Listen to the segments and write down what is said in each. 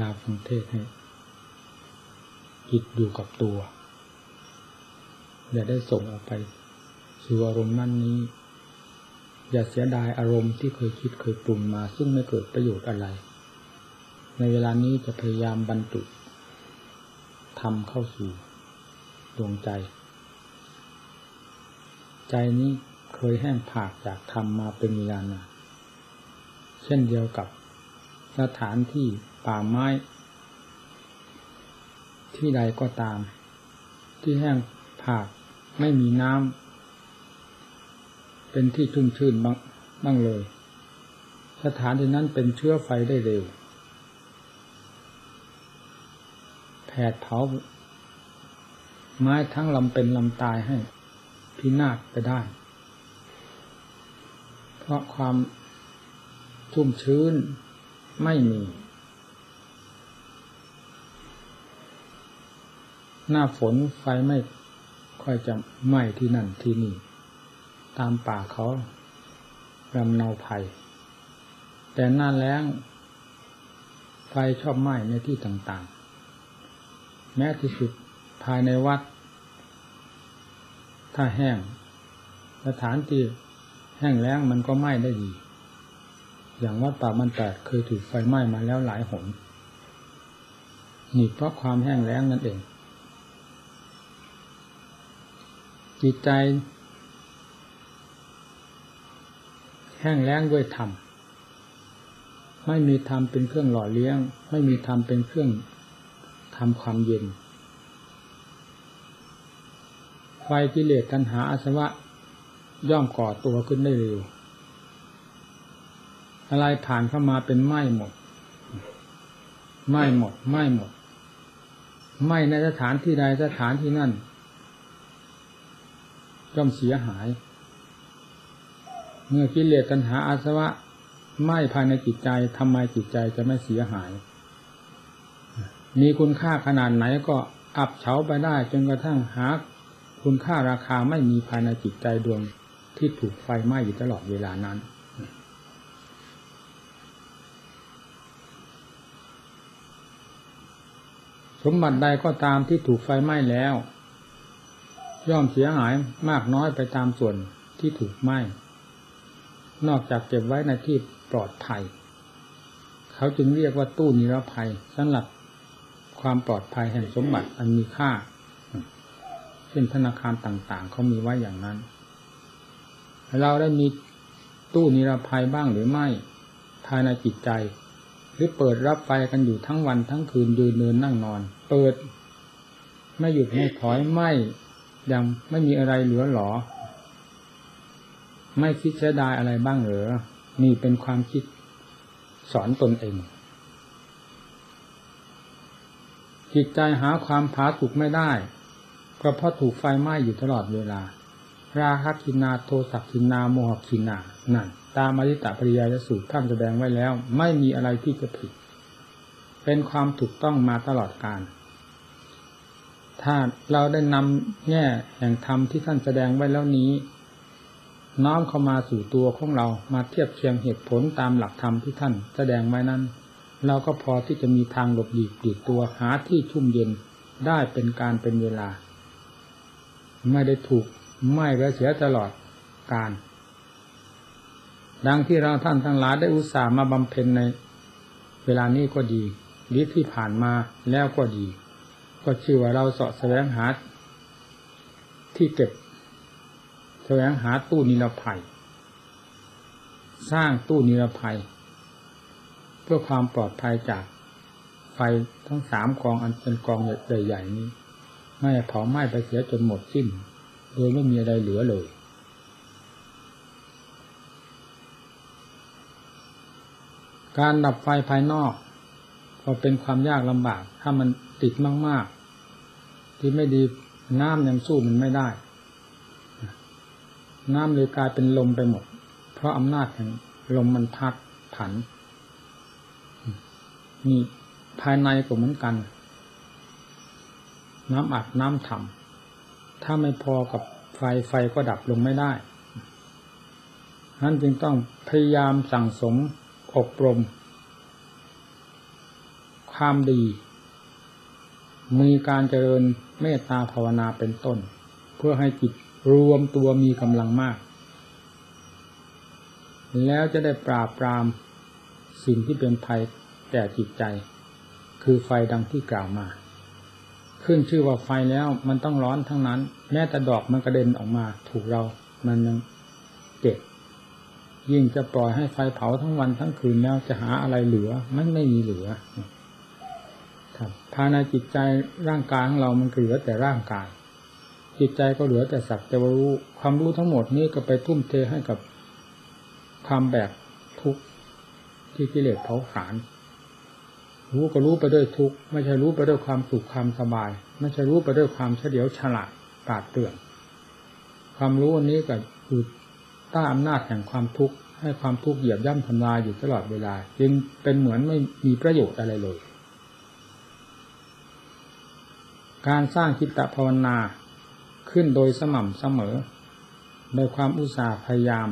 ลาฟังเทศให้จิตอยู่กับตัวอย่าได้ส่งออกไปสู่อารมณ์นั่นนี้ อย่าเสียดายอารมณ์ที่เคยคิดเคยปรุงมา ซึ่งไม่เกิดประโยชน์อะไร ในเวลานี้จะพยายามบรรจุทำเข้าสู่ดวงใจ ใจนี้เคยแห้งผากจากธรรมมาเป็นเวลานานเช่นเดียวกับสถานที่ ป่าไม้ ที่ใดก็ตาม ที่แห้งผากไม่มีน้ำเป็นที่ชุ่มชื่นบ้างบ้างเลย สถานที่นั้นเป็นเชื้อไฟได้เร็วแผดเผาไม้ทั้งลำเป็นลำตายให้พินาศไปได้ เพราะความชุ่มชื้นไม่มี หน้าฝนไฟไม่ค่อยจะไหม้ที่นั่นที่นี่ ตามป่าเขาลำเนาภัย แต่หน้าแล้ง ไฟชอบไหม้ในที่ต่างๆ แม้ที่สุดภายในวัด ถ้าแห้ง สถานที่แห้งแล้งมันก็ไหม้ได้ดีอย่างวัดป่ามันแตกเคยถูกไฟไหม้มาแล้วหลายหนนี่เพราะความแห้งแล้งนั่นเอง จิตใจ แห้งแล้งด้วยธรรมไม่มีธรรมเป็นเครื่องหล่อเลี้ยง ไม่มีธรรมเป็นเครื่องทำความเย็นไฟกิเลสตัณหาอาสวะ ย่อมก่อตัวขึ้นได้เร็วอะไรผ่านเข้ามาเป็นไหม้หมดไหม้หมดไหม้หมดไหม้ในสถานที่ใดสถานที่นั่น ย่อมเสียหาย เมื่อกิเลสตัณหาอาสวะไหม้ภายในจิตใจทำไมจิตใจจะไม่เสียหาย มีคุณค่าขนาดไหนก็อับเฉาไปได้จนกระทั่งหาคุณค่าราคาไม่มีภายในจิตใจดวงที่ถูกไฟไหม้อยู่ตลอดเวลานั้น สมบัติใดก็ตามที่ถูกไฟไหม้แล้ว ย่อมเสียหายมากน้อยไปตามส่วนที่ถูกไหม้นอกจากเก็บไว้ในที่ปลอดภัย เขาจึงเรียกว่าตู้นิรภัยสำหรับความปลอดภัยแห่งสมบัติอันมีค่า เช่นธนาคารต่างๆ เขามีไว้อย่างนั้น เราได้มีตู้นิรภัยบ้างหรือไม่ ภายในจิตใจ หรือเปิดรับไฟกันอยู่ทั้งวันทั้งคืนยืนเดินนั่งนอน เปิด ไม่หยุดไม่ถอยไม่ ยังไม่มีอะไรเหลือหรอ ไม่คิดเสียดายอะไรบ้างเหรอนี่เป็นความคิดสอนตนเอง จิตใจหาความผาสุกไม่ได้ ก็เพราะถูกไฟไหม้อยู่ตลอดเวลา ราคะกินาโทสักกินาโมหกินานั่นตามอริตปริยายสูตรท่านแสดงไว้แล้ว ไม่มีอะไรที่จะผิด เป็นความถูกต้องมาตลอดการ ถ้าเราได้นำแง่แห่งธรรมที่ท่านแสดงไว้แล้วนี้ น้อมเข้ามาสู่ตัวของเรามาเทียบเคียงเหตุผลตามหลักธรรมที่ท่านแสดงไว้นั้น เราก็พอที่จะมีทางหลบหลีกหลีกตัวหาที่ชุ่มเย็นได้เป็นการเป็นเวลา ไม่ได้ถูกไม้ไว้เสียตลอดการ ดังที่เราท่านทั้งหลายได้อุตส่าห์มาบำเพ็ญใน เวลานี้ก็ดีหรือที่ผ่านมาแล้วก็ดี ก็ชื่อว่าเราเสาะแสวงหาที่เก็บ แสวงหาตู้นิรภัย สร้างตู้นิรภัย เพื่อความปลอดภัยจากไฟทั้งสามกองอันเป็นกองใหญ่ๆนี้ ไม่เผาไหม้ไปเสียจนหมดสิ้น โดยไม่มีอะไรเหลือเลยการดับไฟภายนอก ก็เป็นความยากลำบาก ถ้ามัน ติดมาก ๆ ที่ไม่ดีน้ำยังสู้มันไม่ได้ น้ำเลยกลายเป็นลมไปหมด เพราะอำนาจแห่งลมมันพัดผัน นี่ภายในก็เหมือนกัน น้ำอัดน้ำถ่ำถ้าไม่พอกับไฟไฟก็ดับลงไม่ได้นั้นจึงต้องพยายามสั่งสมอบรม ควความดี มีการเจริญเมตตาภาวนาเป็นต้น เพื่อให้จิตรวมตัวมีกำลังมาก แล้วจะได้ปราบปรามสิ่งที่เป็นภัยแก่จิตใจ คือไฟดังที่กล่าวมา ขึ้นชื่อว่าไฟแล้วมันต้องร้อนทั้งนั้น แม้แต่ดอกมันกระเด็นออกมา ถูกเรามันยังเจ็บยิ่งจะปล่อยให้ไฟเผาทั้งวันทั้งคืนแล้วจะหาอะไรเหลือมันไม่มีเหลือ ภายในจิตใจร่างกายของเรามันเหลือแต่ร่างกาย จิตใจก็เหลือแต่สักแต่ว่ารู้ความรู้ทั้งหมดนี้ก็ไปทุ่มเทให้กับความแบกทุกข์ที่กิเลสเผาผลาญรู้ก็รู้ไปด้วยทุกข์ไม่ใช่รู้ไปด้วยความสุขความสบาย ไม่ใช่รู้ไปด้วยความเฉลียวฉลาดปราดเปรื่อง ความรู้อันนี้ก็อยู่ใต้อำนาจแห่งความทุกข์ให้ความทุกข์เหยียบย่ำทำลายอยู่ตลอดเวลา จึงเป็นเหมือนไม่มีประโยชน์อะไรเลย การสร้างจิตตภาวนาขึ้นโดยสม่ำเสมอ โดยความอุตสาห์พยายาม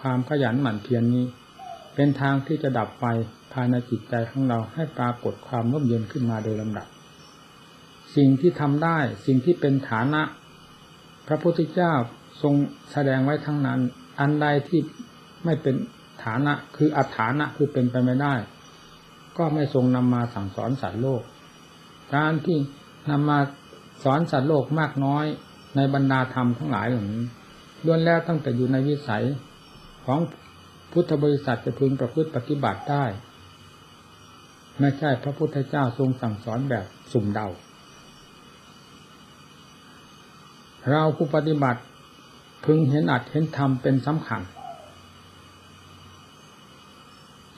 ความขยันหมั่นเพียรนนี้ เป็นทางที่จะดับไฟภายในจิตใจของเราให้ปรากฏความร่มเย็นขึ้นมาโดยลำดับ สิ่งที่ทำได้สิ่งที่เป็นฐานะ พระพุทธเจ้าทรงแสดงไว้ทั้งนั้น อันใดที่ไม่เป็นฐานะคืออัฐานะคือเป็นไปไม่ได้ ก็ไม่ทรงนำมาสั่งสอนสัตว์โลก การที่นำมา สอนสัตว์โลกมากน้อยในบรรดาธรรมทั้งหลายเหล่านี้ล้วนแล้วตั้งแต่อยู่ในวิสัยของพุทธบริษัทจะพึงประพฤติปฏิบัติได้ ไม่ใช่พระพุทธเจ้าทรงสั่งสอนแบบสุ่มเดา เราผู้ปฏิบัติพึงเห็นอัดเห็นธรรมเป็นสำคัญ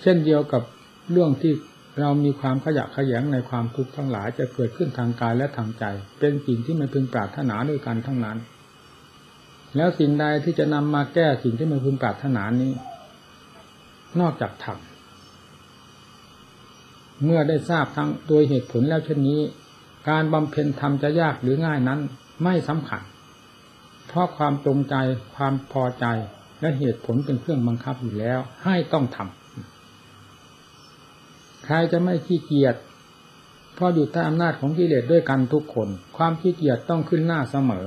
เช่นเดียวกับเรื่องที่ เรามีความขยะขยงในความทุกข์ทั้งหลายจะเกิดขึ้นทางกายและทางใจ เป็นสิ่งที่ไม่พึงปรารถนาด้วยกันทั้งนั้น แล้วสิ่งใดที่จะนำมาแก้สิ่งที่ไม่พึงปรารถนานี้ นอกจากธรรมเมื่อได้ทราบทั้งโดยเหตุผลแล้วเช่นนี้ การบำเพ็ญธรรมจะยากหรือง่ายนั้น ไม่สำคัญ เพราะความตรงใจความพอใจและเหตุผลเป็นเครื่องบังคับอยู่แล้ว ให้ต้องทำ ใครจะไม่ขี้เกียจเพราะอยู่ใต้อำนาจของกิเลสด้วยกันทุกคน ความขี้เกียจต้องขึ้นหน้าเสมอ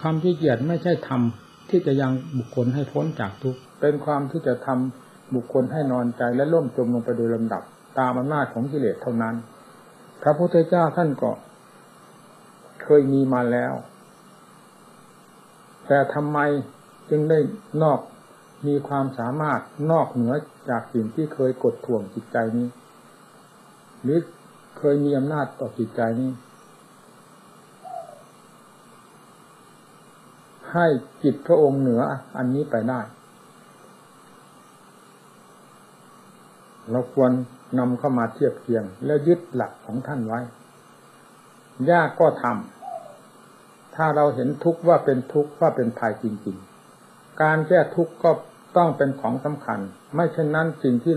ความขี้เกียจไม่ใช่ทำที่จะยังบุคคลให้พ้นจากทุกข์เป็นความที่จะทำบุคคลให้นอนใจและล่มจมลงไปโดยลำดับ ตามอำนาจของกิเลสเท่านั้น พระพุทธเจ้าท่านก็เคยมีมาแล้ว แต่ทำไมจึงได้นอก มีความสามารถนอกเหนือจากสิ่งที่เคยกดท่วงจิตใจนี้ หรือเคยมีอำนาจต่อจิตใจนี้ ให้จิตพระองค์เหนืออันนี้ไปได้ เราควรนำเข้ามาเทียบเคียง แล้วยึดหลักของท่านไว้ ยากก็ทำถ้าเราเห็นทุกข์ว่าเป็นทุกข์ว่าเป็นภัยจริงๆ การแก้ทุกข์ก็ต้องเป็นของสำคัญ ไม่เช่นนั้นสิ่งที่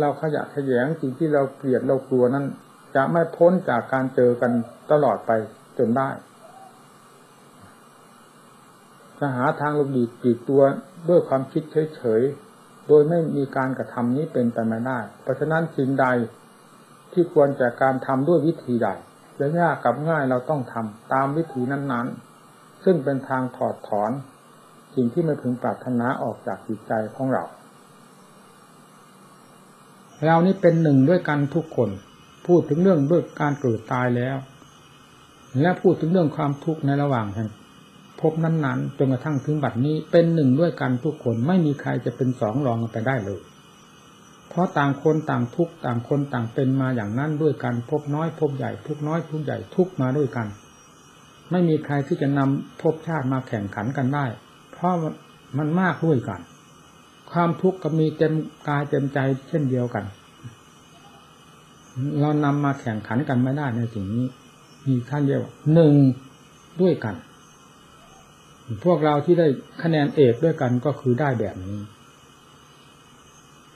เราขยะขยงสิ่งที่เราเกลียดเรากลัวนั้น จะไม่พ้นจากการเจอกันตลอดไปจนได้จะหาทางลบดีกีดตัวด้วยความคิดเฉยๆ โดยไม่มีการกระทำนี้เป็นไปไม่ได้ เพราะฉะนั้นสิ่งใดที่ควรจากการทำด้วยวิธีใดจะยากกับง่ายเราต้องทำตามวิธีนั้นๆ ซึ่งเป็นทางถอดถอน สิ่งที่ไม่พึงปรารถนาออกจากจิตใจของเรา เรานี่เป็นหนึ่งด้วยกันทุกคน พูดถึงเรื่องด้วยการเกิดตายแล้ว และพูดถึงเรื่องความทุกข์ในระหว่างแห่งพบนั้นๆจนกระทั่งถึงบัดนี้เป็นหนึ่งด้วยกันทุกคนไม่มีใครจะเป็นสองรองกันไปได้เลย เพราะต่างคนต่างทุกต่างคนต่างเป็นมาอย่างนั้นด้วยกันพบน้อยพบใหญ่ทุกน้อยทุกใหญ่ทุกมาด้วยกัน ไม่มีใครที่จะนำพบชาติมาแข่งขันกันได้ ราะมันมากด้วยกัน ความทุกข์ก็มีเต็มกายเต็มใจเช่นเดียวกัน เรานำมาแข่งขันกันไม่ได้ในสิ่งนี้ มีขั้นเดียวหนึ่งด้วยกัน พวกเราที่ได้คะแนนเอกด้วยกันก็คือได้แบบนี้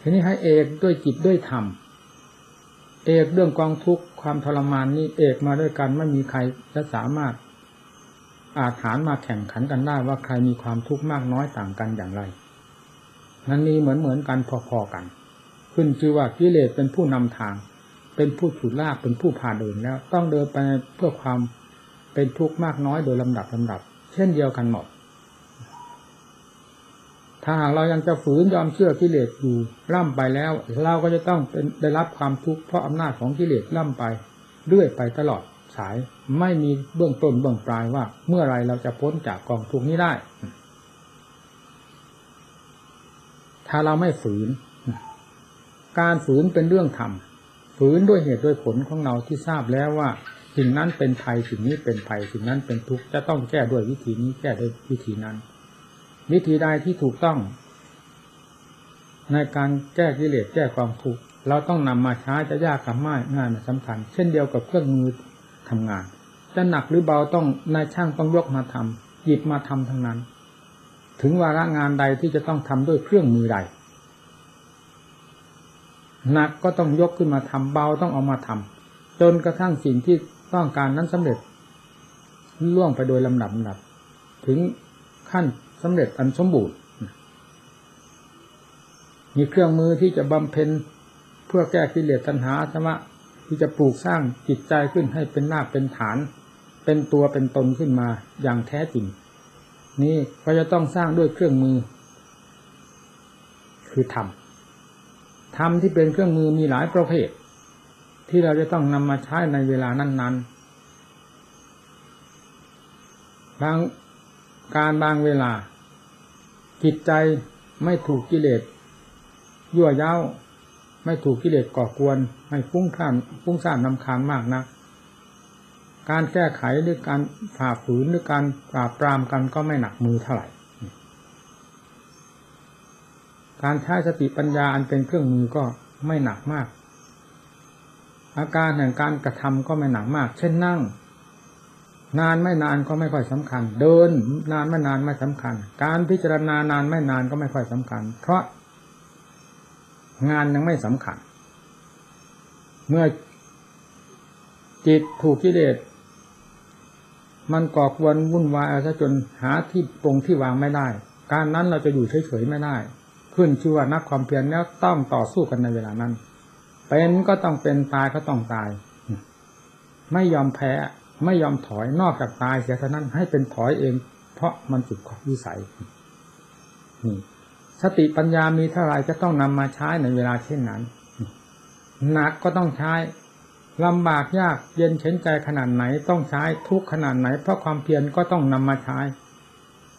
ทีนี้ให้เอกด้วยจิตด้วยธรรมเอกเรื่องกองทุกข์ความทรมานนี้เอกมาด้วยกันไม่มีใครจะสามารถ อาถานมาแข่งขันกันได้ว่าใครมีความทุกข์มากน้อยต่างกันอย่างไร นั้นนี้เหมือนเหมือนกันพอๆกัน ขึ้นชื่อว่ากิเลสเป็นผู้นำทาง เป็นผู้ฉุดลากเป็นผู้พาเดินแล้ว ต้องเดินไปเพื่อความเป็นทุกข์มากน้อยโดยลำดับลำดับ เช่นเดียวกันหมดถ้าหากเรายังจะฝืนยอมเชื่อกิเลสอยู่ล่ำไปแล้ว เราก็จะต้องเป็นได้รับความทุกข์เพราะอำนาจของกิเลสล่ำไปเรื่อยไปตลอด สายไม่มีเบื้องต้นเบื้องปลายว่า เมื่อไรเราจะพ้นจากกองทุกนี้ได้ ถ้าเราไม่ฝืน การฝืนเป็นเรื่องธรรมฝืนด้วยเหตุด้วยผลของเราที่ทราบแล้วว่าสิ่งนั้นเป็นภัยสิ่งนี้เป็นภัยสิ่งนั้นเป็นทุกข์จะต้องแก้ด้วยวิธีนี้แก้ด้วยวิธีนั้น วิธีใดที่ถูกต้อง ในการแก้กิเลสแก้ความทุกข์เราต้องนำมาใช้จะยากกับไม่ง่ายมันสำคัญ เช่นเดียวกับเครื่องมือ ทำงาน จะหนักหรือเบาต้องนายช่างต้องยกมาทำหยิบมาทำทั้งนั้น ถึงวาระงานใดที่จะต้องทำด้วยเครื่องมือใดหนักก็ต้องยกขึ้นมาทำเบาต้องเอามาทำจนกระทั่งสิ่งที่ต้องการนั้นสำเร็จ ล่วงไปโดยลำดับลำดับ ถึงขั้นสำเร็จอันสมบูรณ์มีเครื่องมือที่จะบำเพ็ญเพื่อแก้กิเลสตัณหาธรรมะ ที่จะปลูกสร้างจิตใจขึ้นให้เป็นหน้าเป็นฐาน เป็นตัวเป็นตนขึ้นมาอย่างแท้จริง นี่ก็จะต้องสร้างด้วยเครื่องมือ คือธรรมธรรมที่เป็นเครื่องมือมีหลายประเภท ที่เราจะต้องนำมาใช้ในเวลานั้น ๆ บางการบางเวลาจิตใจไม่ถูกกิเลสยั่วย้า ไม่ถูกกิเลสก่อกวนให้ฟุ้งซ่านฟุ้งซ่านนำคานมากนะการแก้ไขหรือการฝ่าฝืนหรือการปราบปรามกันก็ไม่หนักมือเท่าไหร่ การใช้สติปัญญาอันเป็นเครื่องมือก็ไม่หนักมาก อาการแห่งการกระทำก็ไม่หนักมาก เช่นนั่ง นานไม่นานก็ไม่ค่อยสำคัญ เดินนานไม่นานไม่สำคัญ การพิจารณานานไม่นานก็ไม่ค่อยสำคัญ เพราะ งานยังไม่สำคัญ เมื่อจิตถูกกิเลสมันก่อกวนวุ่นวายเอาซะจนหาที่ปรงที่วางไม่ได้ การนั้นเราจะอยู่เฉยๆไม่ได้ ขึ้นชื่อว่านักความเพียรแล้วต้องต่อสู้กันในเวลานั้น เป็นก็ต้องเป็นตายก็ต้องตาย ไม่ยอมแพ้ไม่ยอมถอยนอกจากตายเสียเท่านั้นให้เป็นถอยเอง เพราะมันจุดขอบวิสัยนี่ สติปัญญามีเท่าไรจะต้องนำมาใช้ในเวลาเช่นนั้น หนักก็ต้องใช้ลำบากยากเย็นเฉนใจขนาดไหนต้องใช้ทุกขนาดไหน เพราะความเพียรก็ต้องนำมาใช้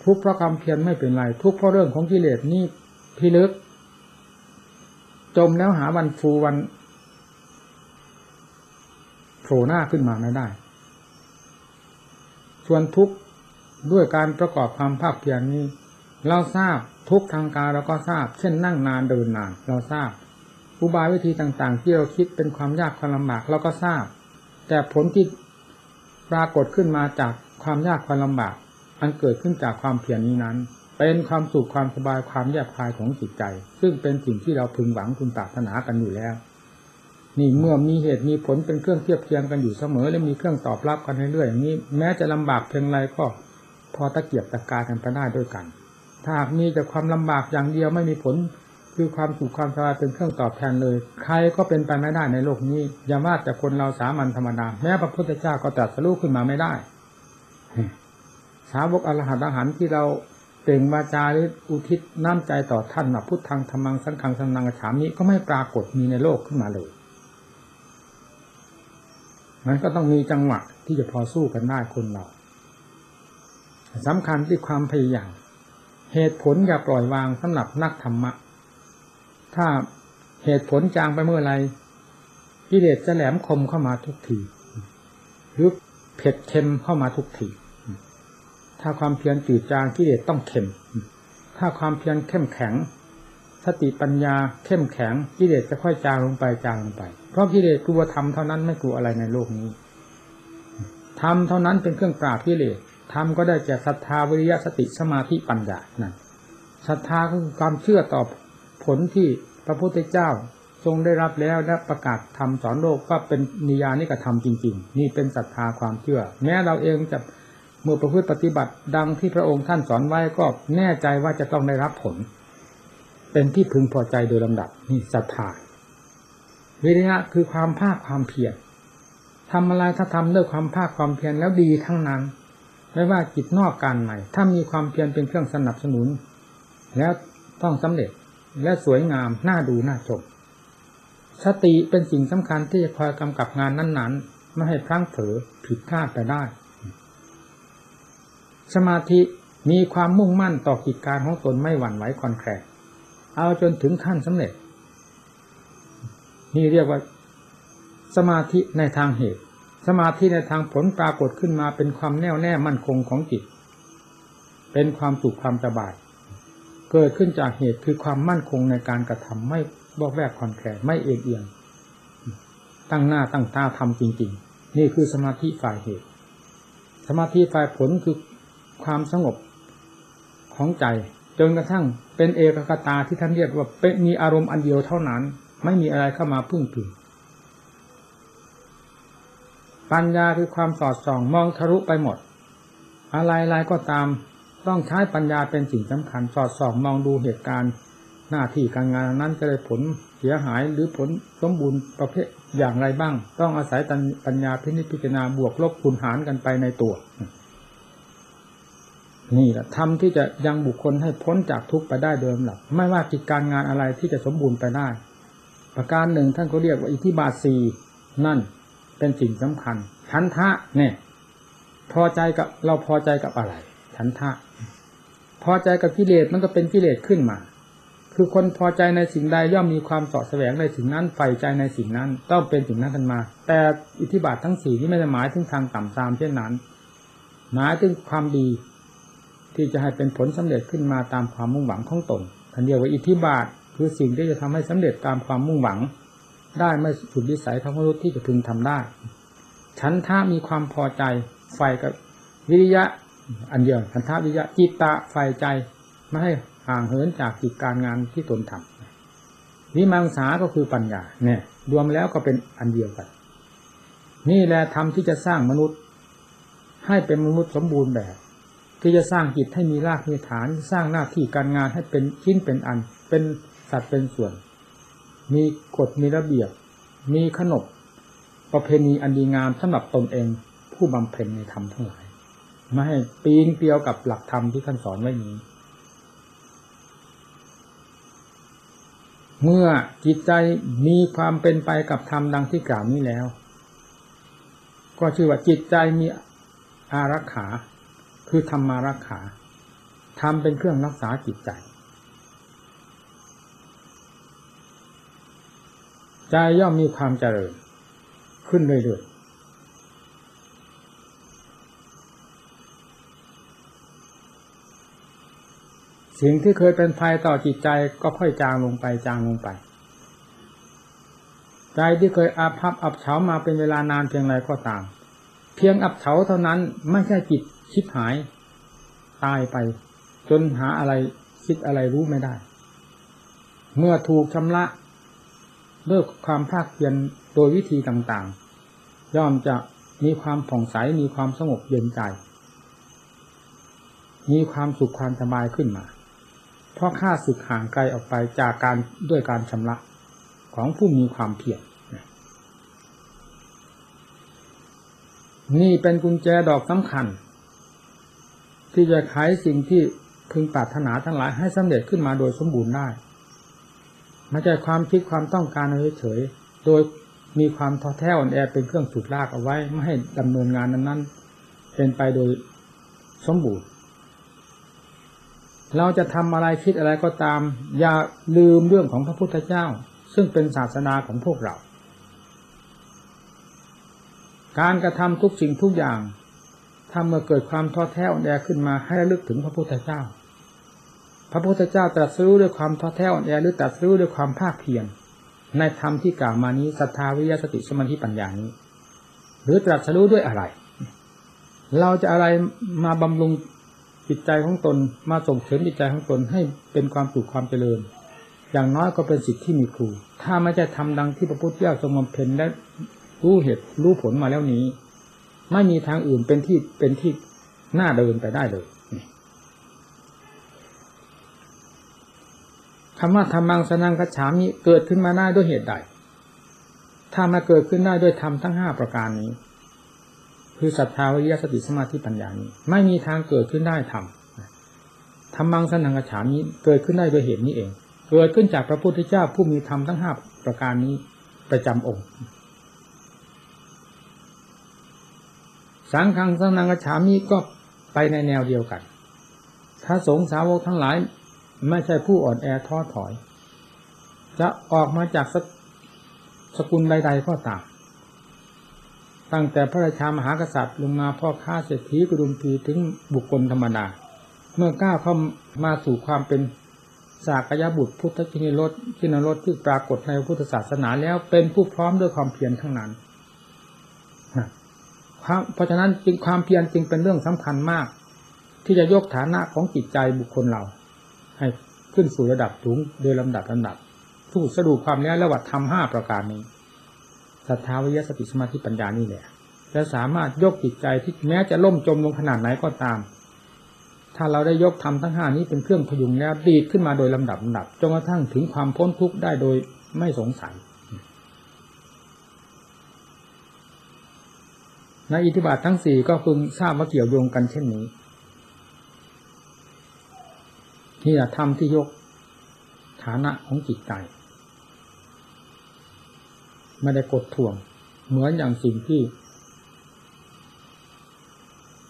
ทุกเพราะความเพียรไม่เป็นไร ทุกเพราะเรื่องของกิเลสนี่พิลึก จมแล้วหาวันฟูวันโผล่หน้าขึ้นมาไม่ได้ ส่วนทุกข์ด้วยการประกอบความภาคเพียรนี้ เราทราบทุกทางกายเราก็ทราบ เช่นนั่งนานเดินนาน เราทราบอุบายวิธีต่างๆ ที่เราคิดเป็นความยากความลำบากเราก็ทราบ แต่ผลที่ปรากฏขึ้นมาจากความยากความลำบาก อันเกิดขึ้นจากความเพียรนี้นั้น เป็นความสุขความสบายความแยบคายของจิตใจ ซึ่งเป็นสิ่งที่เราพึงหวังคุณปรารถนากันอยู่แล้ว นี่เมื่อมีเหตุมีผลเป็นเครื่องเทียบเทียงกันอยู่เสมอ และมีเครื่องตอบรับกันเรื่อยๆอย่างนี้ แม้จะลำบากเพียงไรก็พอตะเกียบตะกายกันไปได้ด้วยกัน ถ้าหากมีแต่ความลำบากอย่างเดียวไม่มีผล คือความสุขความสบายเป็นเครื่องตอบแทนเลย ใครก็เป็นไปไม่ได้ในโลกนี้ อย่าว่าแต่คนเราสามัญธรรมดาแม้พระพุทธเจ้าก็ตรัสรู้ขึ้นมาไม่ได้ สาวกอรหัตอรหันที่เราเต่งวาจาหรืออุทิศน้ำใจต่อท่านแบบพุทธังธรรมังสังฆังสังนังฉามิก็ไม่ปรากฏมีในโลกขึ้นมาเลย มันก็ต้องมีจังหวะที่จะพอสู้กันได้คนเราสำคัญที่ความพยายาม เหตุผลอย่าปล่อยวางสำหรับนักธรรมะ ถ้าเหตุผลจางไปเมื่อไรกิเลสจะแหลมคมเข้ามาทุกทีหรือเผ็ดเค็มเข้ามาทุกทีถ้าความเพียรจืดจางกิเลสต้องเค็ม ถ้าความเพียรเข้มแข็ง สติปัญญาเข้มแข็งกิเลสจะค่อยจางลงไปจางลงไป เพราะกิเลสกลัวธรรมเท่านั้นไม่กลัวอะไรในโลกนี้ธรรมเท่านั้นเป็นเครื่องปราบกิเลส ธรรมก็ได้แก่ศรัทธาวิริยะสติสมาธิปัญญานั่นศรัทธาก็คือความเชื่อต่อผลที่พระพุทธเจ้าทรงได้รับแล้วและประกาศธรรมสอนโลกว่าเป็นนิยานิกธรรมจริง ๆ นี่เป็นศรัทธาความเชื่อ แม้เราเองจะเมื่อประพฤติปฏิบัติดังที่พระองค์ท่านสอนไว้ก็แน่ใจว่าจะต้องได้รับผล เป็นที่พึงพอใจโดยลำดับนี่ศรัทธาวิริยะคือความภาคความเพียรทำอะไรถ้าทำด้วยความภาคความเพียรแล้วดีทั้งนั้น ไม่ว่าจิตนอกการในถ้ามีความเพียรเป็นเครื่องสนับสนุน แล้วต้องสำเร็จและสวยงามน่าดูน่าชมสติเป็นสิ่งสำคัญที่จะคอยกำกับงานนั้น ๆ ไม่ให้พลั้งเผลอผิดพลาดไปได้ สมาธิมีความมุ่งมั่นต่อกิจการของตนไม่หวั่นไหวคอนแคลเอาจนถึงขั้นสำเร็จ นี่เรียกว่า สมาธิในทางเหตุ สมาธิในทางผลปรากฏขึ้นมาเป็นความแน่วแน่มั่นคงของจิต เป็นความสุขความสบาย เกิดขึ้นจากเหตุคือความมั่นคงในการกระทำไม่บอกแวกคอนแคลไม่เอียงเอียง ตั้งหน้าตั้งตาทำจริง ๆ นี่คือสมาธิฝ่ายเหตุ สมาธิฝ่ายผลคือความสงบของใจจนกระทั่งเป็นเอกคตาที่ท่านเรียกว่าเป็นมีอารมณ์อันเดียวเท่านั้น ไม่มีอะไรเข้ามาพึ่งพิง ปัญญาคือความสอดส่องมองทะลุไปหมด อะไรๆก็ตามต้องใช้ปัญญาเป็นสิ่งสำคัญ สอดส่องมองดูเหตุการณ์หน้าที่การงานนั้นจะได้ผลเสียหายหรือผลสมบูรณ์ประเภทอย่างไรบ้าง ต้องอาศัยปัญญาพินิจพิจารณาบวกลบคูณหารกันไปในตัว นี่แหละทำที่จะยังบุคคลให้พ้นจากทุกข์ไปได้เดิมหลัก ไม่ว่ากิจการงานอะไรที่จะสมบูรณ์ไปได้ ประการหนึ่งท่านก็เรียกว่าอิทธิบาทสีนั่น เป็นสิ่งสำคัญชันทะเนี่ย พอใจกับเราพอใจกับอะไรชันทะ พอใจกับกิเลสมันก็เป็นกิเลสขึ้นมา คือคนพอใจในสิ่งใดย่อมมีความสอดแสวงในสิ่งนั้นใฝ่ใจในสิ่งนั้น ต้องเป็นสิ่งนั้นกันมา แต่อิทธิบาททั้งสี่ที่ไม่ได้หมายถึงทางต่ำตามเช่นนั้น หมายถึงความดี ที่จะให้เป็นผลสำเร็จขึ้นมาตามความมุ่งหวังของตนทันเดียวว่าอิทธิบาทคือสิ่งที่จะทำให้สำเร็จตามความมุ่งหวัง ได้ไม่สุดวิสัยของมนุษย์ที่จะพึงทำได้ ฉันท่ามีความพอใจไฟกับวิริยะ อันเดียวฉันท่าวิริยะจิตตะไฟใจไม่ให้ห่างเหินจากกิจการงานที่ตนทำวิมังสาก็คือปัญญาเนี่ย รวมแล้วก็เป็นอันเดียวกัน นี่แหละธรรมที่จะสร้างมนุษย์ ให้เป็นมนุษย์สมบูรณ์แบบ ที่จะสร้างจิตให้มีรากมีฐาน สร้างหน้าที่การงานให้เป็นชิ้นเป็นอัน เป็นสัดเป็นส่วน มีกฎมีระเบียบ มีขนบประเพณีอันดีงามสำหรับตนเองผู้บำเพ็ญในธรรมทั้งหลายไม่ให้ปีนเปียวกับหลักธรรมที่ท่านสอนไว้นี้ เมื่อจิตใจมีความเป็นไปกับธรรมดังที่กล่าวนี้แล้ว ก็ชื่อว่าจิตใจมีอารักขา คือธรรมารักขาทำเป็นเครื่องรักษาจิตใจ ใจย่อมมีความเจริญ ขึ้นเรื่อยๆสิ่งที่เคยเป็นภัยต่อจิตใจก็ค่อยจางลงไปจางลงไป ใจที่เคยอาภัพอับเฉามาเป็นเวลานานเพียงไรก็ตาม เพียงอับเฉาเท่านั้นไม่ใช่จิตคิดหายตายไป จนหาอะไรคิดอะไรรู้ไม่ได้ เมื่อถูกชำระ ด้วยความภาคเพียรโดยวิธีต่างๆ ย่อมจะมีความผ่องใสมีความสงบเย็นใจ มีความสุขความสบายขึ้นมา เพราะค่าสึกห่างไกลออกไปจากการด้วยการชำระของผู้มีความเพียรนี่เป็นกุญแจดอกสำคัญ ที่จะไขสิ่งที่พึงปรารถนาทั้งหลายให้สำเร็จขึ้นมาโดยสมบูรณ์ได้ ไม่ใช่ความคิดความต้องการเฉยๆโดยมีความท้อแท้อ่อนแอเป็นเครื่องสุดลากเอาไว้ไม่ให้ดำเนินงานนั้นๆเป็นไปโดยสมบูรณ์ เราจะทำอะไรคิดอะไรก็ตาม อย่าลืมเรื่องของพระพุทธเจ้า ซึ่งเป็นศาสนาของพวกเรา การกระทำทุกสิ่งทุกอย่างถ้าเมื่อเกิดความท้อแท้อ่อนแอขึ้นมาให้ระลึกถึงพระพุทธเจ้า พระพุทธเจ้าตรัสรู้ด้วยความท้อแท้อ่อนแอหรือตรัสรู้ด้วยความภาคเพียรในธรรมที่กล่าวมานี้ศรัทธาวิยสติสมาธิปัญญานี้ หรือตรัสรู้ด้วยอะไร เราจะอะไรมาบำรุงจิตใจของตนมาส่งเสริมจิตใจของตนให้เป็นความสุขความเจริญ อย่างน้อยก็เป็นสิทธิ์ที่มีครู ถ้าไม่ใช่ทำดังที่พระพุทธเจ้าทรงบำเพ็ญและรู้เหตุรู้ผลมาแล้วนี้ ไม่มีทางอื่นเป็นที่เป็นที่น่าเดินไปได้เลย คำว่าธรรมังสนังกัจฉามิเกิดขึ้นมาได้ด้วยเหตุใด ถ้ามาเกิดขึ้นได้ด้วยธรรมทั้งห้าประการนี้ คือศรัทธาวิริยะสติสมาธิปัญญานี้ ไม่มีทางเกิดขึ้นได้ธรรมธรรมังสนังกระฉามนี้เกิดขึ้นได้โดยเหตุนี้เอง เกิดขึ้นจากพระพุทธเจ้าผู้มีธรรมทั้งห้าประการนี้ประจำองค์ สังฆังสนังกระฉามีก็ไปในแนวเดียวกันถ้าสงฆ์สาวกทั้งหลาย ไม่ใช่ผู้อ่อนแอท้อถอย จะออกมาจากสสกุลใด ๆ ก็ตาม ตั้งแต่พระราชามหากษัตริย์ลงมาพ่อค้าเศรษฐีกรุมพีถึงบุคคลธรรมดา เมื่อก้าวเข้ามาสู่ความเป็นสากยบุตรพุทธชินรสชินรสที่ปรากฏในพุทธศาสนาแล้วเป็นผู้พร้อมด้วยความเพียรทั้งนั้นเพราะฉะนั้นจึงความเพียรจึงเป็นเรื่องสำคัญมาก ที่จะยกฐานะของจิตใจบุคคลเรา ให้ขึ้นสู่ระดับสูงโดยลำดับลำดับผู้สรุปความแล้วระวัดทำห้าประการนี้ศรัทธาวิยสติสมาธิปัญญานี่แหละจะสามารถยกจิตใจที่แม้จะล่มจมลงขนาดไหนก็ตาม ถ้าเราได้ยกทำทั้งห้านี้เป็นเครื่องพยุงแล้วดีดขึ้นมาโดยลำดับลำดับจนกระทั่งถึงความพ้นทุกข์ได้โดยไม่สงสัยในอิทธิบาททั้งสี่ก็พึงทราบว่าเกี่ยวโยงกันเช่นนี้ นี่แหละธรรมที่ยกฐานะของจิตใจไม่ได้กดท่วง เหมือนอย่างสิ่งที่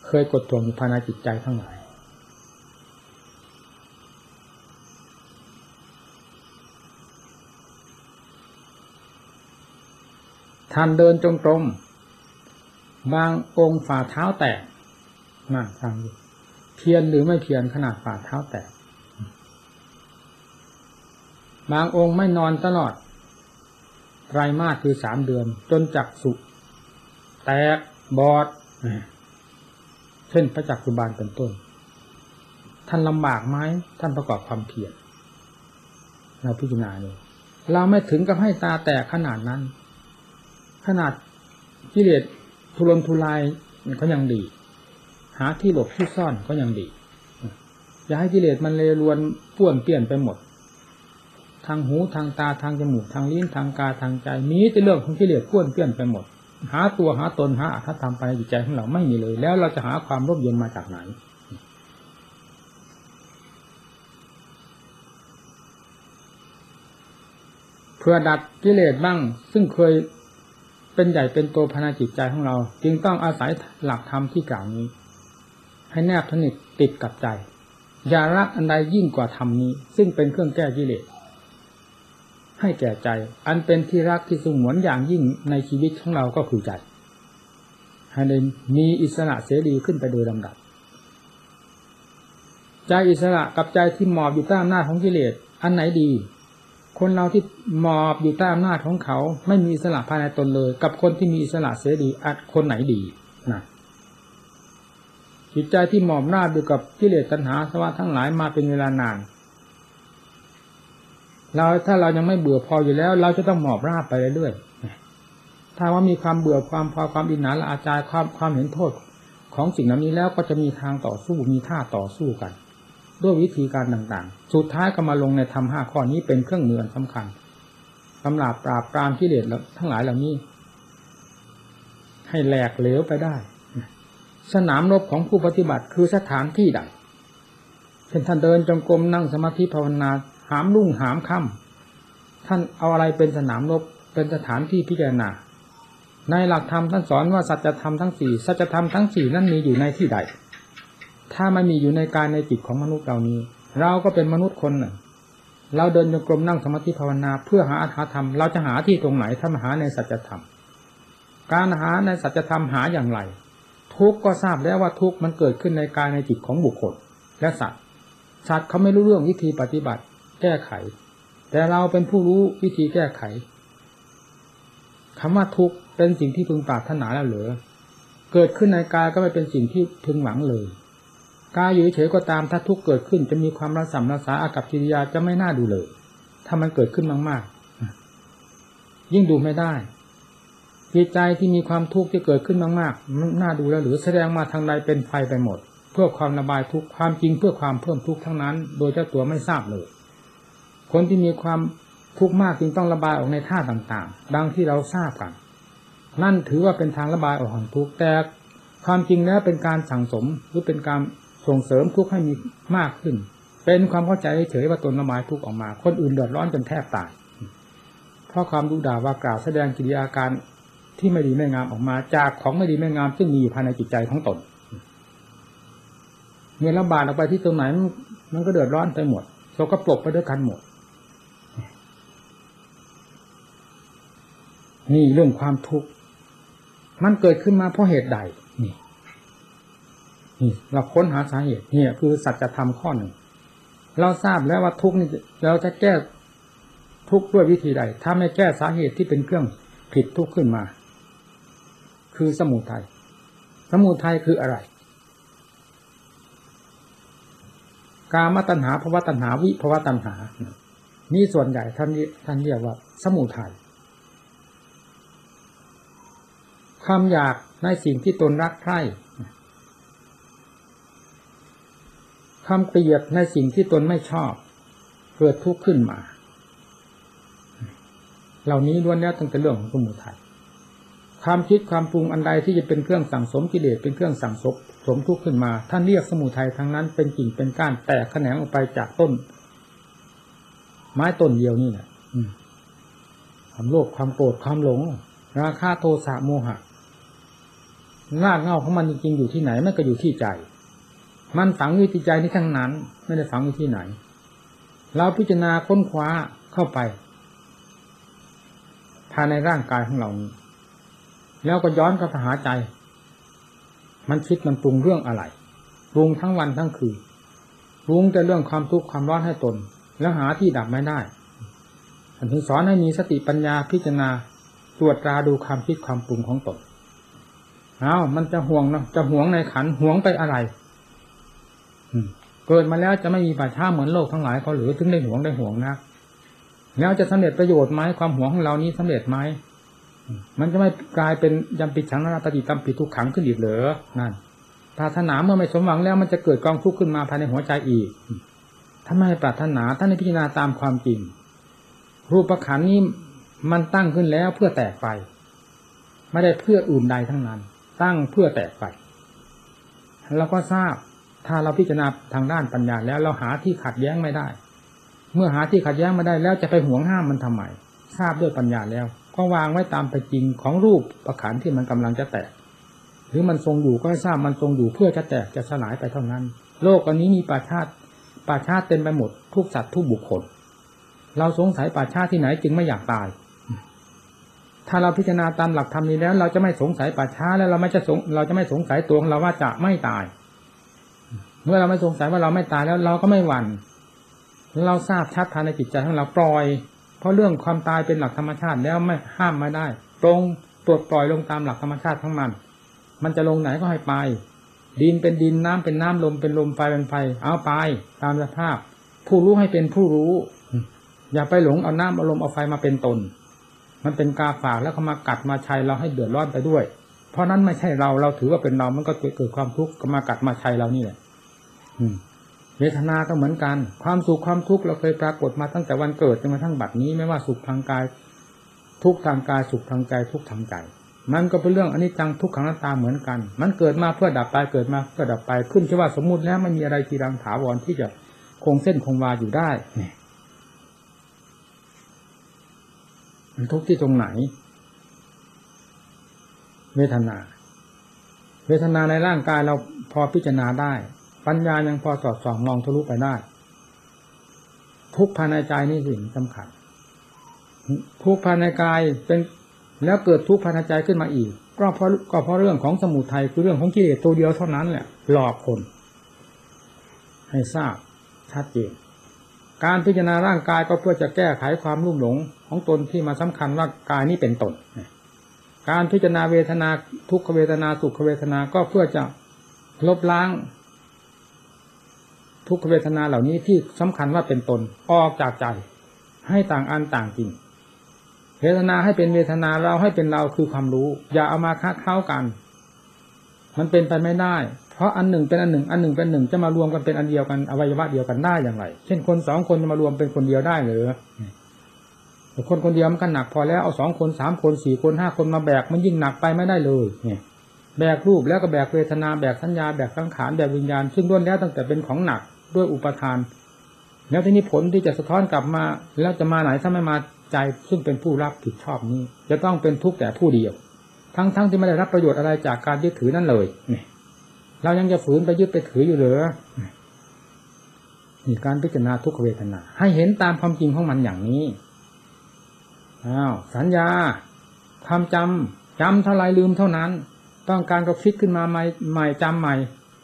เคยกดท่วงอยู่ภายในจิตใจทั้งหลาย ท่านเดินจงกรมบางองค์ฝ่าเท้าแตกนั่นฟังดูเพียนหรือไม่เพียนขนาดฝ่าเท้าแตก บางองค์ไม่นอนตลอดไตรมาสคือสามเดือน จนจักสุแตกบอด เช่นพระจักสุบาลเป็นต้น ท่านลำบากไหมท่านประกอบความเพียรเราพิจารณาเลยเราไม่ถึงกับให้ตาแตกขนาดนั้น ขนาดกิเลสทุรนทุรายก็ยังดี หาที่หลบที่ซ่อนก็ยังดี อย่าให้กิเลสมันเลรวนป่วนเปลี่ยนไปหมด ทางหูทางตาทางจมูกทางลิ้นทางกายทางใจมีแต่เรื่องของกิเลสพ้วนเปี้ยนไปหมด หาตัวหาตนหาอัตธรรมไปในจิตใจของเราไม่มีเลย แล้วเราจะหาความร่มเย็นมาจากไหนเพื่อดัดกิเลสบ้าง ซึ่งเคยเป็นใหญ่เป็นโตภายในจิตใจของเรา จึงต้องอาศัยหลักธรรมที่กล่าวนี้ ให้แนบสนิทติดกับใจอย่ารักอันใดยิ่งกว่าธรรมนี้ ซึ่งเป็นเครื่องแก้กิเลส ให้แก่ใจ อันเป็นที่รักที่สงวนอย่างยิ่งในชีวิตของเราก็คือใจให้ได้มีอิสระเสรีขึ้นไปโดยลำดับ ใจอิสระกับใจที่หมอบอยู่ใต้อำนาจของกิเลสอันไหนดี คนเราที่หมอบอยู่ใต้อำนาจของเขา ไม่มีอิสระภายในตนเลย กับคนที่มีอิสระเสรีอัดคนไหนดีนะจิตใจที่หมอบหน้าอยู่กับกิเลสตัณหาสวะทั้งหลายมาเป็นเวลานาน เราถ้าเรายังไม่เบื่อพออยู่แล้ว เราจะต้องหมอบราบไปเรื่อยๆถ้าว่ามีความเบื่อความพอความอินหนาละอาจารความความเห็นโทษ ของสิ่งเหล่านี้แล้วก็จะมีทางต่อสู้มีท่าต่อสู้กัน ด้วยวิธีการต่างๆ สุดท้ายก็มาลงในธรรมห้าข้อนี้เป็นเครื่องมือสำคัญสำหรับปราบปรามกิเลสทั้งหลายเหล่านี้ ให้แหลกเหลวไปได้ สนามรบของผู้ปฏิบัติคือสถานที่ใดเช่นท่านเดินจงกรมนั่งสมาธิภาวนา หามรุ่งหามค่ำท่านเอาอะไรเป็นสนามรบเป็นสถานที่พิจารณาในหลักธรรมท่านสอนว่าสัจธรรมทั้งสี่สัจธรรมทั้งสี่นั้นมีอยู่ในที่ใด ถ้าไม่มีอยู่ในกายในจิตของมนุษย์เหล่านี้ เราก็เป็นมนุษย์คนหนึ่งเราเดินจงกรมนั่งสมาธิภาวนาเพื่อหาอาธรรมเราจะหาที่ตรงไหนถ้ามาหาในสัจธรรม การหาในสัจธรรมหาอย่างไร ทุกก็ทราบแล้วว่าทุกมันเกิดขึ้นในกายในจิตของบุคคล และสัตว์สัตว์เขาไม่รู้เรื่องวิธีปฏิบัติ แก้ไข แต่เราเป็นผู้รู้วิธีแก้ไขคำว่าทุกข์เป็นสิ่งที่พึงปรารถนาแล้วเหรือเกิดขึ้นในกายก็ไม่เป็นสิ่งที่พึงหวังเลยกายอยู่เฉยก็ตามถ้าทุกข์เกิดขึ้นจะมีความรัสัมรัสาอากับกิริยาจะไม่น่าดูเลย ถ้ามันเกิดขึ้นมากๆ ยิ่งดูไม่ได้จิตใจที่มีความทุกข์ที่เกิดขึ้นมากๆน่าดูแล้วหรือแสดงมาทางใดเป็นไฟไปหมด เพื่อความระบายทุกข์ความจริงเพื่อความเพิ่มทุกข์ทั้งนั้น โดยเจ้าตัวไม่ทราบเลย คนที่มีความทุกข์มากจึงต้องระบายออกในท่าต่างๆ ดังที่เราทราบกัน นั่นถือว่าเป็นทางระบายออกของทุกข์แต่ความจริงแล้วเป็นการสั่งสมหรือเป็นการส่งเสริมทุกข์ให้มีมากขึ้น เป็นความเข้าใจเฉยว่าตนระบายทุกข์ออกมา คนอื่นเดือดร้อนจนแทบตาย เพราะความดูด่าว่ากล่าวแสดงกิริยาการที่ไม่ดีไม่งามออกมา จากของไม่ดีไม่งามซึ่งมีอยู่ภายในจิตใจของตนเมื่อระบาดออกไปที่ตรงไหนมันก็เดือดร้อนไปหมดโสกปรกไปด้วยกันหมด นี่เรื่องความทุกข์มันเกิดขึ้นมาเพราะเหตุใดนี่นี่เราค้นหาสาเหตุเนี่ยคือสัจธรรมข้อหนึ่ง เราทราบแล้วว่าทุกข์นี่เราจะแก้ทุกข์ด้วยวิธีใด ถ้าไม่แก้สาเหตุที่เป็นเครื่องผิดทุกข์ขึ้นมา คือสมุทยัยสมุทัยคืออะไร กามตัณหาภวตัณหาวิภวตัณหา นี่ส่วนใหญ่ท่านท่านเรียกว่า สมุทัย ความอยากในสิ่งที่ตนรักใคร่ความเกลียดในสิ่งที่ตนไม่ชอบ เกิดทุกข์ขึ้นมา เหล่านี้ล้วนแล้วตั้งแต่เรื่องของสมุทัยความคิดความปรุงอันใดที่จะเป็นเครื่องสั่งสมกิเลสเป็นเครื่องสั่งสมสมทุกข์ขึ้นมา ท่านเรียกสมุทัยทั้งนั้นเป็นกิ่งเป็นก้านแตกแขนงออกไปจากต้น ไม้ต้นเดียวนี่แหละความโลภความโกรธความหลง ราคะโทสะโมหะ รากเง้าของมันจริงๆอยู่ที่ไหนมันก็อยู่ที่ใจ มันฝังอยู่ที่ใจนี่ทั้งนั้น ไม่ได้ฝังอยู่ที่ไหน เราพิจารณาค้นคว้าเข้าไป ภายในร่างกายของเรา แล้วก็ย้อนกลับมาหาใจ มันคิดมันปรุงเรื่องอะไร ปรุงทั้งวันทั้งคืน ปรุงแต่เรื่องความทุกข์ความร้อนให้ตน แล้วหาที่ดับไม่ได้ท่านถึงสอนให้มีสติปัญญาพิจารณาตรวจตราดูความคิดความปรุงของตน เอามันจะห่วงนะจะห่วงในขันห่วงไปอะไรเกิดมาแล้วจะไม่มีป่าช้าเหมือนโลกทั้งหลายเขาหรือถึงได้ห่วงได้ห่วงนะแล้วจะสำเร็จประโยชน์ไหมความห่วงของเรานี้สำเร็จไหมมันจะไม่กลายเป็นยำปิดฉังนาตติตามปิดทุกขังขึ้นอีกเหรอนั่นปรารถนาเมื่อไม่สมหวังแล้วมันจะเกิดกองทุกข์ขึ้นมาภายในหัวใจอีกถ้าไม่ปรารถนาท่าในพิจารณาตามความจริง รูปขันนี้มันตั้งขึ้นแล้วเพื่อแตกไป ไม่ได้เพื่ออื่นใดทั้งนั้น ตั้งเพื่อแตกไปเราก็ทราบถ้าเราพิจารณาทางด้านปัญญาแล้วเราหาที่ขัดแย้งไม่ได้ เมื่อหาที่ขัดแย้งไม่ได้แล้วจะไปห่วงห้ามมันทำไมทราบด้วยปัญญาแล้ว ก็วางไว้ตามไปจริงของรูปประขันที่มันกำลังจะแตก หรือมันทรงอยู่ก็ทราบมันทรงอยู่เพื่อจะแตกจะสลายไปเท่านั้น โลกอันนี้มีป่าชาติป่าชาติเต็มไปหมดทุกสัตว์ทุกบุคคล เราสงสัยป่าชาติที่ไหนจึงไม่อยากตาย ถ้าเราพิจารณาตามหลักธรรมนี้แล้ว เราจะไม่สงสัยป่าช้าแล้วเราไม่จะสงเราจะไม่สงสัยตัวของเราว่าจะไม่ตาย เมื่อเราไม่สงสัยว่าเราไม่ตายแล้วเราก็ไม่หวัน่นเราทราบชัดภายในจิตใจของเราปล่อย เพราะเรื่องความตายเป็นหลักธรรมชาติแล้วไม่ห้ามไม่ได้ ตรงตรวจปล่อยลงตามหลักธรรมชาติทั้งมัน มันจะลงไหนก็ให้ไป ดินเป็นดินน้ำเป็นน้ำลมเป็นลมไฟเป็นไฟเอาไป ตามสภาพ ผู้รู้ให้เป็นผู้รู้ อย่าไปหลงเอาน้ำเอาลมเอาไฟมาเป็นตน มันเป็นกาฝากแล้วเขามากัดมาชัยเราให้เดือดร้อนไปด้วย เพราะนั้นไม่ใช่เราเราถือว่าเป็นเรา มันก็เกิดความทุกข์ก็มากัดมาชัยเรานี่แหละอืมเวทนาก็เหมือนกัน ความสุขความทุกข์เราเคยปรากฏมาตั้งแต่วันเกิดจนมาทั้งบัดนี้ไม่ว่าสุขทางกาย ทุกทางกายสุขทางใจทุกทางใจ มันก็เป็นเรื่องอนิจจังทุกขังนัตตาเหมือนกัน มันเกิดมาเพื่อดับไปเกิดมาเพื่อดับไปขึ้นชื่อว่าสมมุติแล้วไม่มีอะไรทีรังถาวรที่จะคงเส้นคงวาอยู่ได้เนี่ย มันทุกที่ตรงไหน เวทนา เวทนาในร่างกายเราพอพิจารณาได้ ปัญญายังพอสอดส่องมองทะลุไปได้ ทุกภายในใจนี่สิ่งสำคัญทุกภายในกายเป็นแล้วเกิดทุกภายในใจขึ้นมาอีก ก็เพราะก็เพราะเรื่องของสมุทัยคือเรื่องของกิเลสตัวเดียวเท่านั้นแหละหลอกคน ให้ทราบชัดเจน การพิจารณาร่างกายก็เพื่อจะแก้ไขความรุ่มหลงของตนที่มาสำคัญว่ากายนี้เป็นตน การพิจารณาเวทนาทุกขเวทนาสุขเวทนาก็เพื่อจะลบล้าง ทุกขเวทนาเหล่านี้ที่สำคัญว่าเป็นตนออกจากใจ ให้ต่างอันต่างจริง เวทนาให้เป็นเวทนาเราให้เป็นเราคือความรู้ อย่าเอามาค้าเข้ากัน มันเป็นไปไม่ได้ เพราะอันหนึ่งเป็นอันหนึ่ง อันหนึ่งเป็นหนึ่งจะมารวมกันเป็นอันเดียวกันอวัยวะเดียวกันได้อย่างไร เช่นคนสองคนจะมารวมเป็นคนเดียวได้หรือคนคนเดียวมันก็หนักพอแล้วเอาสองคนสามคนสี่คนห้าคนมาแบกมันยิ่งหนักไปไม่ได้เลยเนี่ยแบกรูปแล้วก็แบกเวทนาแบกสัญญาแบกสังขารแบกวิญญาณ ซึ่งล้วนแล้วตั้งแต่เป็นของหนักด้วยอุปทาน แล้วที่นี้ผลที่จะสะท้อนกลับมา แล้วจะมาไหนถ้าไม่มาใจซึ่งเป็นผู้รับผิดชอบนี้ จะต้องเป็นทุกข์แต่ผู้เดียว ทั้งๆทที่ไม่ได้รับประโยชน์อะไรจากการยึดถือนั่นเลยเนี่ย เรายังจะฝืนไปยึดไปถืออยู่เหรือนี่การพิจารณาทุกเวทนา ให้เห็นตามความจริงของมันอย่างนี้อ้าวสัญญาความจำจำเท่าไรลืมเท่านั้น ต้องการก็ฟิกขึ้นมาใหม่ใหม่จำใหม่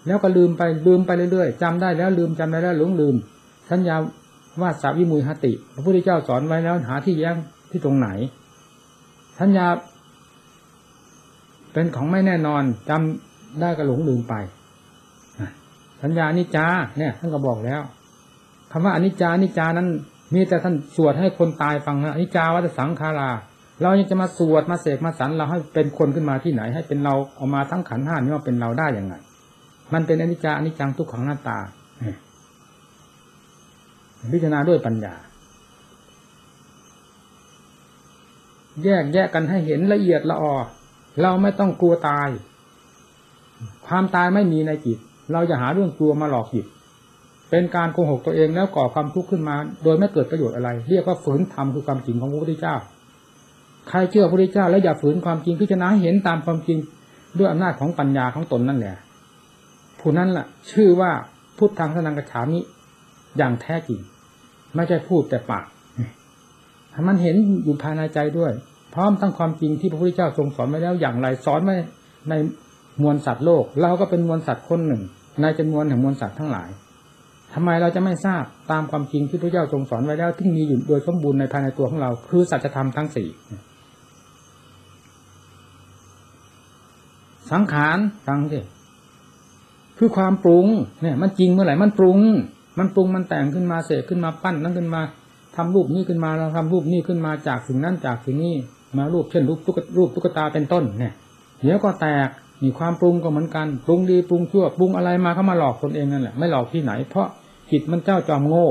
แล้วก็ลืมไปลืมไปเรื่อยๆจำได้แล้วลืมจำได้แล้วหลงลืม สัญญาว่าสาวิมุยหติ พระพุทธเจ้าสอนไว้แล้วหาที่แย้งที่ตรงไหน สัญญา เป็นของไม่แน่นอนจำ ได้ก็หลงลืมไปสัญญานิจจาเนี่ยท่านก็บอกแล้วคำว่าอนิจจานิจจานั้น มีแต่ท่านสวดให้คนตายฟังนะอนิจจาวัฏสังขารา เรายังจะมาสวดมาเสกมาสรรเราให้เป็นคนขึ้นมาที่ไหน ให้เป็นเราเอามาทั้งขันห้านี้ว่าเป็นเราได้อย่างไง มันเป็นอนิจจาอนิจจังทุกขังหน้าตาพิจารณาด้วยปัญญา แยกแยกกันให้เห็นละเอียดละออเราไม่ต้องกลัวตาย ความตายไม่มีในจิต เราจะหาเรื่องกลัวมาหลอกจิต เป็นการโกหกตัวเองแล้วก่อความทุกข์ขึ้นมา โดยไม่เกิดประโยชน์อะไร เรียกว่าฝืนธรรมคือความจริงของพระพุทธเจ้า ใครเชื่อพระพุทธเจ้า แล้วอย่าฝืนความจริงพิจารณาให้เห็นตามความจริงด้วยอำนาจของปัญญาของตนนั่นแหละผู้นั้นล่ะ ชื่อว่าพุทธังสนังกระฉามิอย่างแท้จริงไม่ใช่พูดแต่ปากให้มันเห็นอยู่ภายในใจด้วย พร้อมทั้งความจริงที่พระพุทธเจ้าทรงสอนไว้แล้วอย่างไรสอนไว้ใน มวลสัตว์โลก เราก็เป็นมวลสัตว์คนหนึ่ง ในจำนวนแห่งมวลสัตว์ทั้งหลายทำไมเราจะไม่ทราบตามความจริงที่พระเจ้าทรงสอนไว้แล้วที่มีอยู่โดยสมบูรณ์ในภายในตัวของเรา คือสัจธรรมทั้งสี่สังขารฟังสิคือความปรุงเนี่ย มันจริงเมื่อไหร่มันปรุง มันปรุงมันแต่งขึ้นมาเสกขึ้นมาปั้นนั้นขึ้นมาทำรูปนี้ขึ้นมาเราทำรูปนี้ขึ้นมาจากสิ่งนั้นจากสิ่งนี้มารูปเช่นรูปตุ๊กรูปตุ๊กตาเป็นต้นเนี่ยเดี๋ยวก็แตก มีความปรุงก็เหมือนกันปรุงดีปรุงชั่วปรุงอะไรมาเข้ามาหลอกตนเองนั่นแหละไม่หลอกที่ไหน เพราะจิตมันเจ้าจอมโง่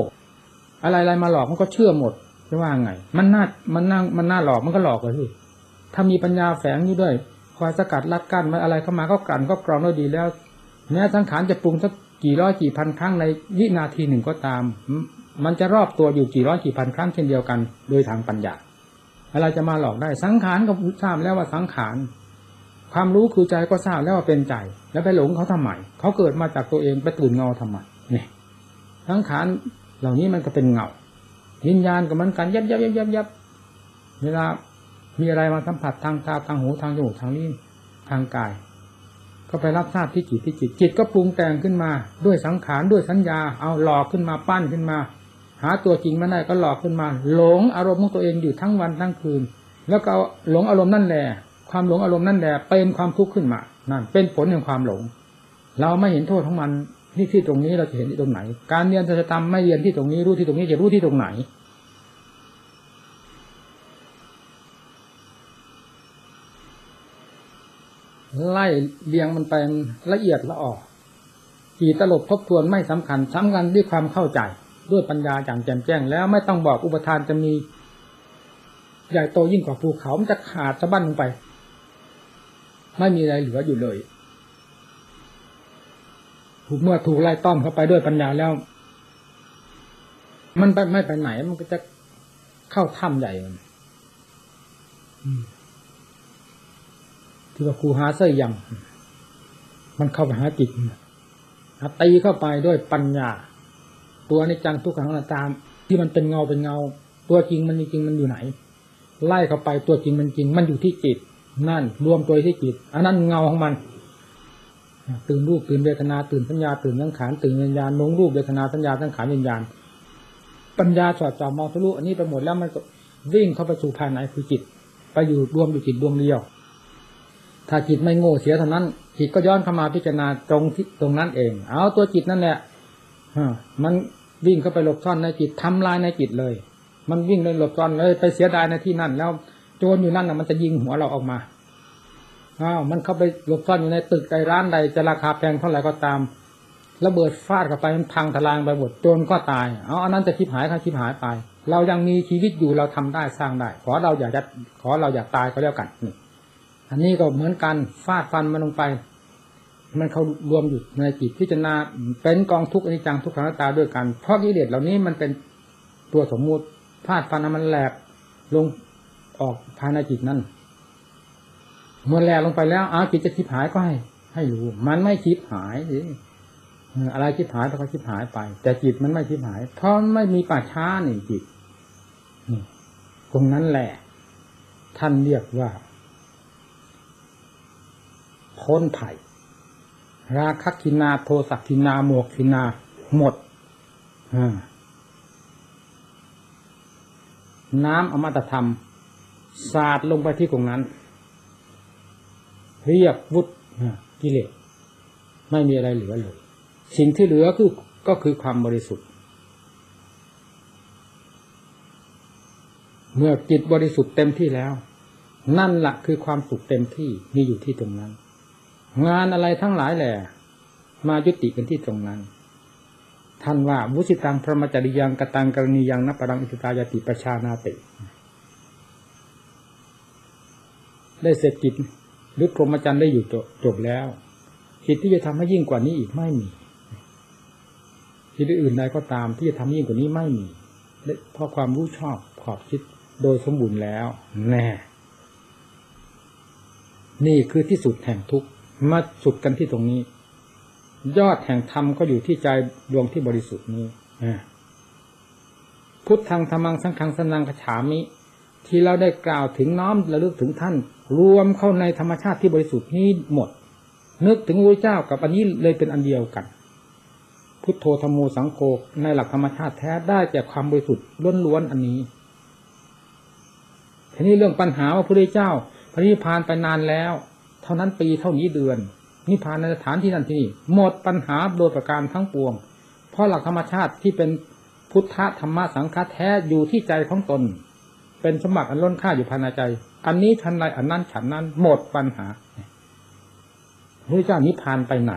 อะไรอะไรมาหลอกมันก็เชื่อหมดจะว่าไง มันน่ามันน่ามันน่าหลอกมันก็หลอกเลยสิถ้ามีปัญญาแฝงอยู่ด้วยคอยสกัดลัดกั้นมาอะไรเข้ามาก็กลั่นก็กรองได้ดีแล้วแม้สังขารจะปรุงสักกี่ร้อยกี่พันครั้งในวินาทีหนึ่งก็ตาม มันจะรอบตัวอยู่กี่ร้อยกี่พันครั้งเช่นเดียวกัน โดยทางปัญญาอะไรจะมาหลอกได้สังขารก็ทราบแล้วว่าสังขาร ความรู้คือใจก็ทราบแล้วว่าเป็นใจ แล้วไปหลงเขาทำไมเขาเกิดมาจากตัวเองไปตื่นเงาทำไมเนี่ยสังขารเหล่านี้มันก็เป็นเงาวิญญาณกับมันกันยับยับยับยับยับเวลามีอะไรมาสัมผัสทางตาทางหูทางจมูกทางลิ้นทางกาย ก็ไปรับทราบที่จิตที่จิตจิตก็ปรุงแต่งขึ้นมา ด้วยสังขารด้วยสัญญา เอาหลอกขึ้นมาปั้นขึ้นมา หาตัวจริงไม่ได้ก็หลอกขึ้นมา หลงอารมณ์ของตัวเองอยู่ทั้งวันทั้งคืน แล้วก็หลงอารมณ์นั่นแหละ ความหลงอารมณ์นั่นแหละเป็นความทุกข์ขึ้นมา นั่น เป็นผลแห่งความหลง เราไม่เห็นโทษของมันที่ที่ตรงนี้เราจะเห็นที่ตรงไหน การเรียนสัจธรรมไม่เรียนที่ตรงนี้รู้ที่ตรงนี้จะรู้ที่ตรงไหน ไล่เรียงมันไปละเอียดละออกกี่ตลบทบทวนไม่สำคัญสำคัญด้วยความเข้าใจ ด้วยปัญญาอย่างแจ่มแจ้ง แล้วไม่ต้องบอกอุปทานจะมีใหญ่โตยิ่งกว่าภูเขา มันจะขาดสะบั้นลงไป ไม่มีอะไรเหลืออยู่เลย ถูกเมื่อถูกไล่ต้อมเข้าไปด้วยปัญญาแล้ว มันไปไม่ไปไหน มันก็จะเข้าถ้ำใหญ่อืมที่ว่าครูหาเสยยังมันเข้าไปหาจิตตีเข้าไปด้วยปัญญา ตัวในจังทุกขังตาม ที่มันเป็นเงาเป็นเงา ตัวจริงมันจริงมันอยู่ไหน ไล่เข้าไปตัวจริงมันจริง มันอยู่ที่จิต นั่นรวมตัวที่จิต อันนั้นเงาของมัน ตื่นรูปตื่นเวทนาตื่นสัญญาตื่นสังขารตื่นวิญญาณลงรูปเวทนาสัญญาสังขารวิญญาณ ปัญญาสอดส่อมองทะลุอันนี้ไปหมดแล้วมันก็วิ่งเข้าไปสู่ภายในคือจิต ไปอยู่รวมอยู่จิตดวงเดียว ถ้าจิตไม่โง่เสียเท่านั้น จิตก็ย้อนเข้ามาพิจารณาตรงที่ตรงนั้นเอง เอาตัวจิตนั่นแหละมันวิ่งเข้าไปหลบซ่อนในจิตทำลายในจิตเลย มันวิ่งเลยหลบซ่อนเลยไปเสียดายในที่นั่นแล้ว โจรอยู่นั่นนะมันจะยิงหัวเราออกมาอ้าวมันเข้าไปหลบซ่อนอยู่ในตึกใดร้านใดจะราคาแพงเท่าไหร่ก็ตามระเบิดฟาดเข้าไปมันพังทลายไปหมดโจรก็ตายเอาอันนั้นจะคิดหายค่ะคิดหายไป เรายังมีชีวิตอยู่เราทำได้สร้างได้ ขอเราอย่าจะขอเราอย่าตายก็แล้วกันนี่อันนี้ก็เหมือนกันฟาดฟันมันลงไป มันเขารวมอยู่ในจิตพิจารณาเป็นกองทุกข์อนิจจังทุกขังอนัตตาด้วยกัน เพราะกิเลสเหล่านี้มันเป็นตัวสมมุติฟาดฟันมันแหลกลง ออกภายในจิตนั้นเมื่อแหลลงไปแล้วอ้าวจิตจะทิพหายก็ให้ ให้รู้ มันไม่ทิพหายสิอะไรทิพหายก็ทิพหายไป แต่จิตมันไม่ทิพหาย เพราะไม่มีป่าช้านี่จิตนี่ตรงนั้นแหละ ท่านเรียกว่าพ้นไผ่ราคคินาโทสักคินาโมกคินาหมดน้ำอมตะธรรม สาดลงไปที่ตรงนั้น เรียบวุฒกิเลสไม่มีอะไรเหลือเลย สิ่งที่เหลือคือก็คือความบริสุทธิ์ เมื่อจิตบริสุทธิ์เต็มที่แล้ว นั่นแหละคือความสุขเต็มที่มีอยู่ที่ตรงนั้น งานอะไรทั้งหลายแหละมายุติกันที่ตรงนั้น ท่านว่าวุสิตังพระมจริยังกตังกรณียังนับปรังอิสตายติประชานาติ ได้เสร็จกิจหรือพรหมจรรย์ได้อยู่จบแล้วกิจที่จะทำให้ยิ่งกว่านี้อีกไม่มีกิจอื่นใดก็ตามที่จะทำยิ่งกว่านี้ไม่มีเพราะความรู้ชอบขอบคิดโดยสมบูรณ์แล้ว แน่ นี่คือที่สุดแห่งทุกข์มาสุดกันที่ตรงนี้ ยอดแห่งธรรมก็อยู่ที่ใจดวงที่บริสุทธิ์นี้พุทธังธรรมังสังฆังสนังกฉามิ ที่เราได้กล่าวถึงน้อมระลึกถึงท่าน รวมเข้าในธรรมชาติที่บริสุทธิ์นี้หมด นึกถึงพระเจ้ากับอันนี้เลยเป็นอันเดียวกัน พุทโธธรรมโมสังโฆในหลักธรรมชาติแท้ได้จากความบริสุทธิ์ล้วนๆอันนี้ทีนี้เรื่องปัญหาว่าพระเจ้า พระนิพพานไปนานแล้ว เท่านั้นปีเท่านี้เดือน นิพพานในสถานที่นั้นที่นี่หมดปัญหาโดยประการทั้งปวง เพราะหลักธรรมชาติที่เป็นพุทธธรรมสังฆแท้อยู่ที่ใจของตน เป็นสมบัติอันล้นค่าอยู่ภายในใจ อันนี้ฉันไรอันนั้นฉันนั้น หมดปัญหาพระเจ้านิพพานไปไหน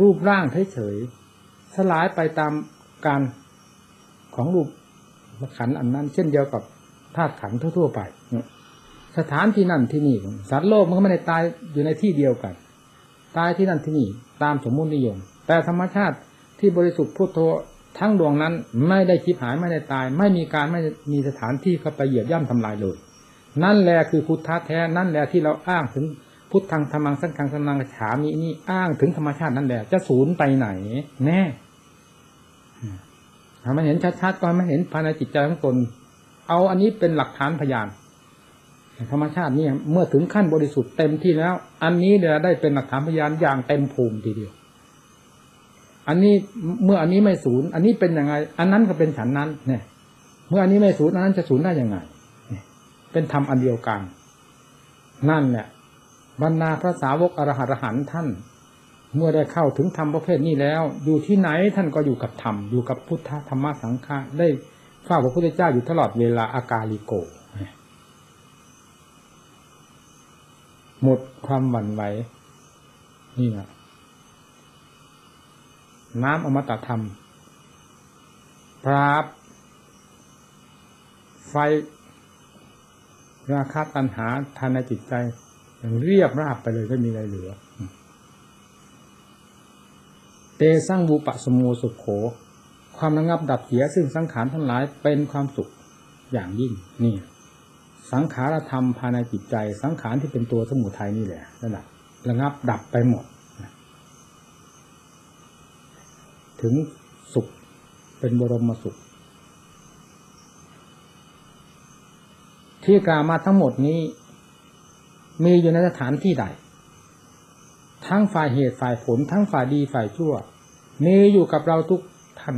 รูปร่างเฉยๆสลายไปตามการของรูปขันอันนั้น เช่นเดียวกับธาตุขันทั่วๆไปสถานที่นั่นที่นี่สัตว์โลกมันก็ไม่ได้ตายอยู่ในที่เดียวกัน ตายที่นั่นที่นี่ตามสมมุตินิยม แต่ธรรมชาติที่บริสุทธิ์พุทโธ ทั้งดวงนั้นไม่ได้คิดหายไม่ได้ตาย ไม่มีการไม่มีสถานที่เข้าไปเหยียบย่ำทำลายเลย นั่นแหละคือพุทธะแท้นั่นแหละที่เราอ้างถึงพุทธังธรรมังสังฆังสนังฉามีนี่อ้างถึงธรรมชาตินั่นแหละจะศูนย์ไปไหน แน่ถ้าไม่เห็นชัดๆก็ไม่เห็นภายในจิตใจของตน เอาอันนี้เป็นหลักฐานพยานธรรมชาตินี่เมื่อถึงขั้นบริสุทธิ์เต็มที่แล้ว อันนี้เดี๋ยได้เป็นหลักฐานพยานอย่างเต็มภูมิทีเดียว อันนี้เมื่ออันนี้ไม่ศูนย์ อันนี้เป็นยังไง อันนั้นก็เป็นฉันนั้น เนี่ย เมื่ออันนี้ไม่ศูนย์อันนั้นจะศูนย์ได้ยังไงเป็นธรรมอันเดียวกัน นั่นแหละบรรดาพระสาวกอรหัตหันท่าน เมื่อได้เข้าถึงธรรมประเภทนี้แล้ว อยู่ที่ไหนท่านก็อยู่กับธรรมอยู่กับพุทธธรรมสังฆะได้เฝ้าพระพุทธเจ้าอยู่ตลอดเวลาอากาลิโก หมดความหวั่นไหวนี่นะ น้ำอมตะธรรม ปราบ ไฟ ราคาตัณหาทานในจิตใจอย่างเรียบราบไปเลยไม่มีอะไรเหลือ เตสั่งบูปะสมูสุขโข ความระงับดับเสียซึ่งสังขารทั้งหลายเป็นความสุขอย่างยิ่งนี่สังขารธรรมภายในจิตใจ สังขารที่เป็นตัวสมุทัยนี่แหละระดับระงับดับไปหมด ถึงสุขเป็นบรมสุข ที่กล่าวมาทั้งหมดนี้ มีอยู่ในสถานที่ใด ทั้งฝ่ายเหตุฝ่ายผล ทั้งฝ่ายดีฝ่ายชั่ว มีอยู่กับเราทุกท่าน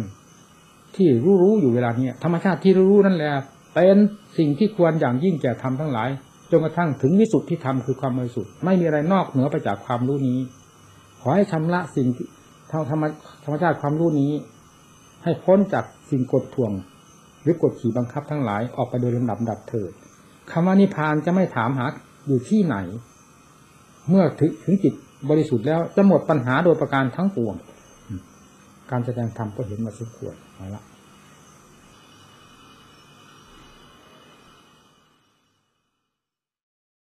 ที่รู้รู้อยู่เวลานี้ธรรมชาติที่รู้รู้นั่นแหละเป็นสิ่งที่ควรอย่างยิ่งแก่ธรรมทั้งหลายจนกระทั่งถึงวิสุทธิธรรมคือความบริสุทธิ์ไม่มีอะไรนอกเหนือไปจากความรู้นี้ ขอให้ชำระสิ่งทาง ธรรมธรรมชาติความรู้นี้ ให้พ้นจากสิ่งกดท่วง หรือกดขี่บังคับทั้งหลายออกไปโดยลำดับดับเถิดคำว่านิพพานจะไม่ถามหาอยู่ที่ไหน เมื่อถึงถึงจิตบริสุทธิ์แล้วจะหมดปัญหาโดยประการทั้งปวง การแสดงธรรมก็เห็นมาสมควรเอาละ